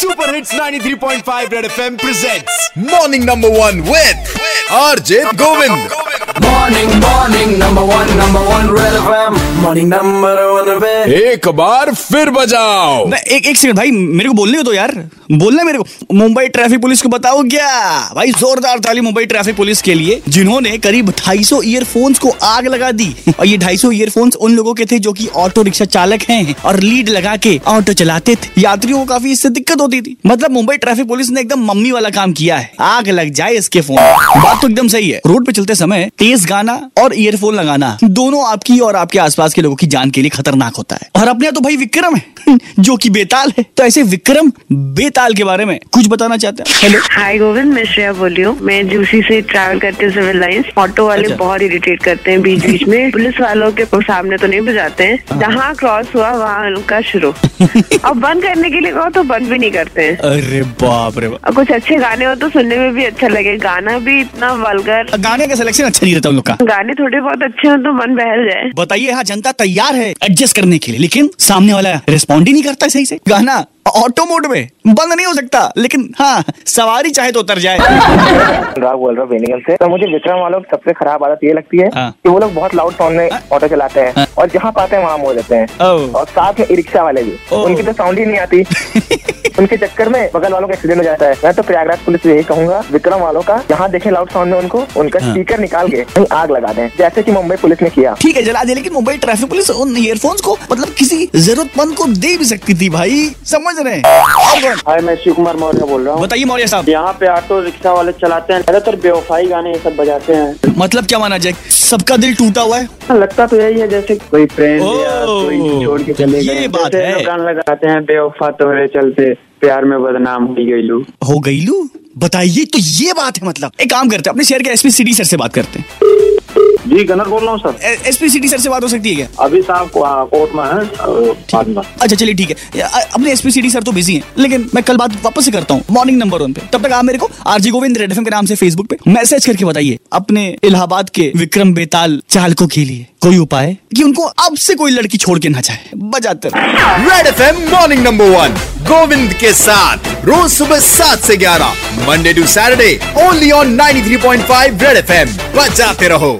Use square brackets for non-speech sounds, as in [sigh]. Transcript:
Super hits 93.5 red FM presents morning number one with RJ Govind Morning, morning, number one, number one, Red FM. Morning, number one, Red. एक बार फिर बजाओ। नहीं, एक एक second भाई मेरे को बोलने दो यार। बोलना मेरे को। मुंबई ट्रैफ़िक पुलिस को बताओ क्या? भाई जोरदार ताली मुंबई ट्रैफ़िक पुलिस के लिए जिन्होंने करीब 250 ईयरफोन्स को आग लगा दी। और ये 250 ईयरफोन्स उन लोगों के थे जो कि ऑटो रिक्शा चालक हैं और लीड लगा के ऑटो चलाते थे। यात्रियों को काफ़ी इससे दिक्कत होती थी। मतलब मुंबई ट्रैफ़िक पुलिस ने एकदम मम्मी वाला काम किया है। आग लग जाए इसके फ़ोन बात तो एकदम सही है। रोड पे चलते समय तेज गाना और ईयरफोन लगाना दोनों आपकी और आपके आसपास के लोगों की जान के लिए खतरनाक होता है। और अपने तो भाई विक्रम है [laughs] जो कि बेताल है। तो ऐसे विक्रम बेताल के बारे में कुछ बताना चाहते हैं? हेलो हाय गोविंद मैं श्रेया बोल रही हूँ। मैं जूसी से ट्रैवल करती हूँ सिविल लाइंस ऑटो वाले अच्छा। बहुत इरिटेट करते हैं बीच बीच [laughs] में। पुलिस वालों के सामने तो नहीं बजाते हैं। जहाँ क्रॉस हुआ वहाँ उनका शुरू। [laughs] और बंद करने के लिए कहो तो बंद भी नहीं करते हैं। अरे बाप रे बाप। कुछ अच्छे गाने हो तो सुनने में भी अच्छा लगे। गाना भी इतना वल्गर गाने का सिलेक्शन अच्छा नहीं रहता उन लोग का। गाने थोड़े बहुत अच्छे हो तो मन बहल जाए। बताइए यहाँ जनता तैयार है? एडजस्ट करने के लिए लेकिन सामने वाला रिस्पॉन्ड ही नहीं करता सही से। गाना ऑटो मोड में बंद नहीं हो सकता लेकिन हाँ सवारी चाहे तो उतर जाए। अनुराग बोल रहा हूँ बेनीगल से। तो मुझे विक्रम वालों की सबसे खराब आदत ये लगती है हाँ। कि वो लोग बहुत लाउड साउंड में ऑटो चलाते हैं और जहाँ पाते हैं वहाँ मोड़ देते हैं। और साथ में ई रिक्शा वाले भी। उनकी तो साउंड ही नहीं आती। [laughs] उनके चक्कर में बगल वालों का एक्सीडेंट हो जाता है। मैं तो प्रयागराज पुलिस यही कहूँगा विक्रम वालों का जहाँ देखे लाउड साउंड में उनको उनका स्पीकर निकाल के आग लगा दें। जैसे की मुंबई पुलिस ने किया। ठीक है जला दे लेकिन मुंबई ट्रैफ़िक पुलिस उन ईयरफोन्स को मतलब किसी जरूरतमंद को दे भी सकती थी भाई। समझ रहे हैं? हाय मैं शिव कुमार मौर्य बोल रहा हूँ। बताइए मौर्य साहब। यहाँ पे ऑटो रिक्शा वाले चलाते हैं ज़्यादातर बेवफाई गाने ये सब बजाते हैं। मतलब क्या माना जाए? सबका दिल टूटा हुआ है? लगता तो यही है जैसे कोई फ्रेंड छोड़ के चले गए बात है। लोग लगाते हैं बेवफा तोहरे चलते प्यार में बदनाम हो गई लू। हो गई लू? बताइए तो ये बात है मतलब। एक काम करते हैं अपने शहर के एसपी सिटी सर से बात करते हैं। जी गनर बोल रहा हूँ सर। एसपी सिटी सर से बात हो सकती है क्या? अभी साहब कोर्ट में है अच्छा चलिए ठीक है। अपने एसपी सिटी सर तो बिज़ी हैं लेकिन मैं कल बात वापस से करता हूँ मॉर्निंग नंबर वन पे। तब तक आप मेरे को आरजी गोविंद रेड एफएम के नाम से फेसबुक पे मैसेज करके बताइए अपने इलाहाबाद के विक्रम बेताल चालकों के लिए कोई उपाय कि उनको अब से कोई लड़की छोड़ के ना जाए। बजाते रहो। Red FM morning number one Govind के साथ रोज सुबह सात से ग्यारह Monday to Saturday only on 93.5 Red FM बजाते रहो।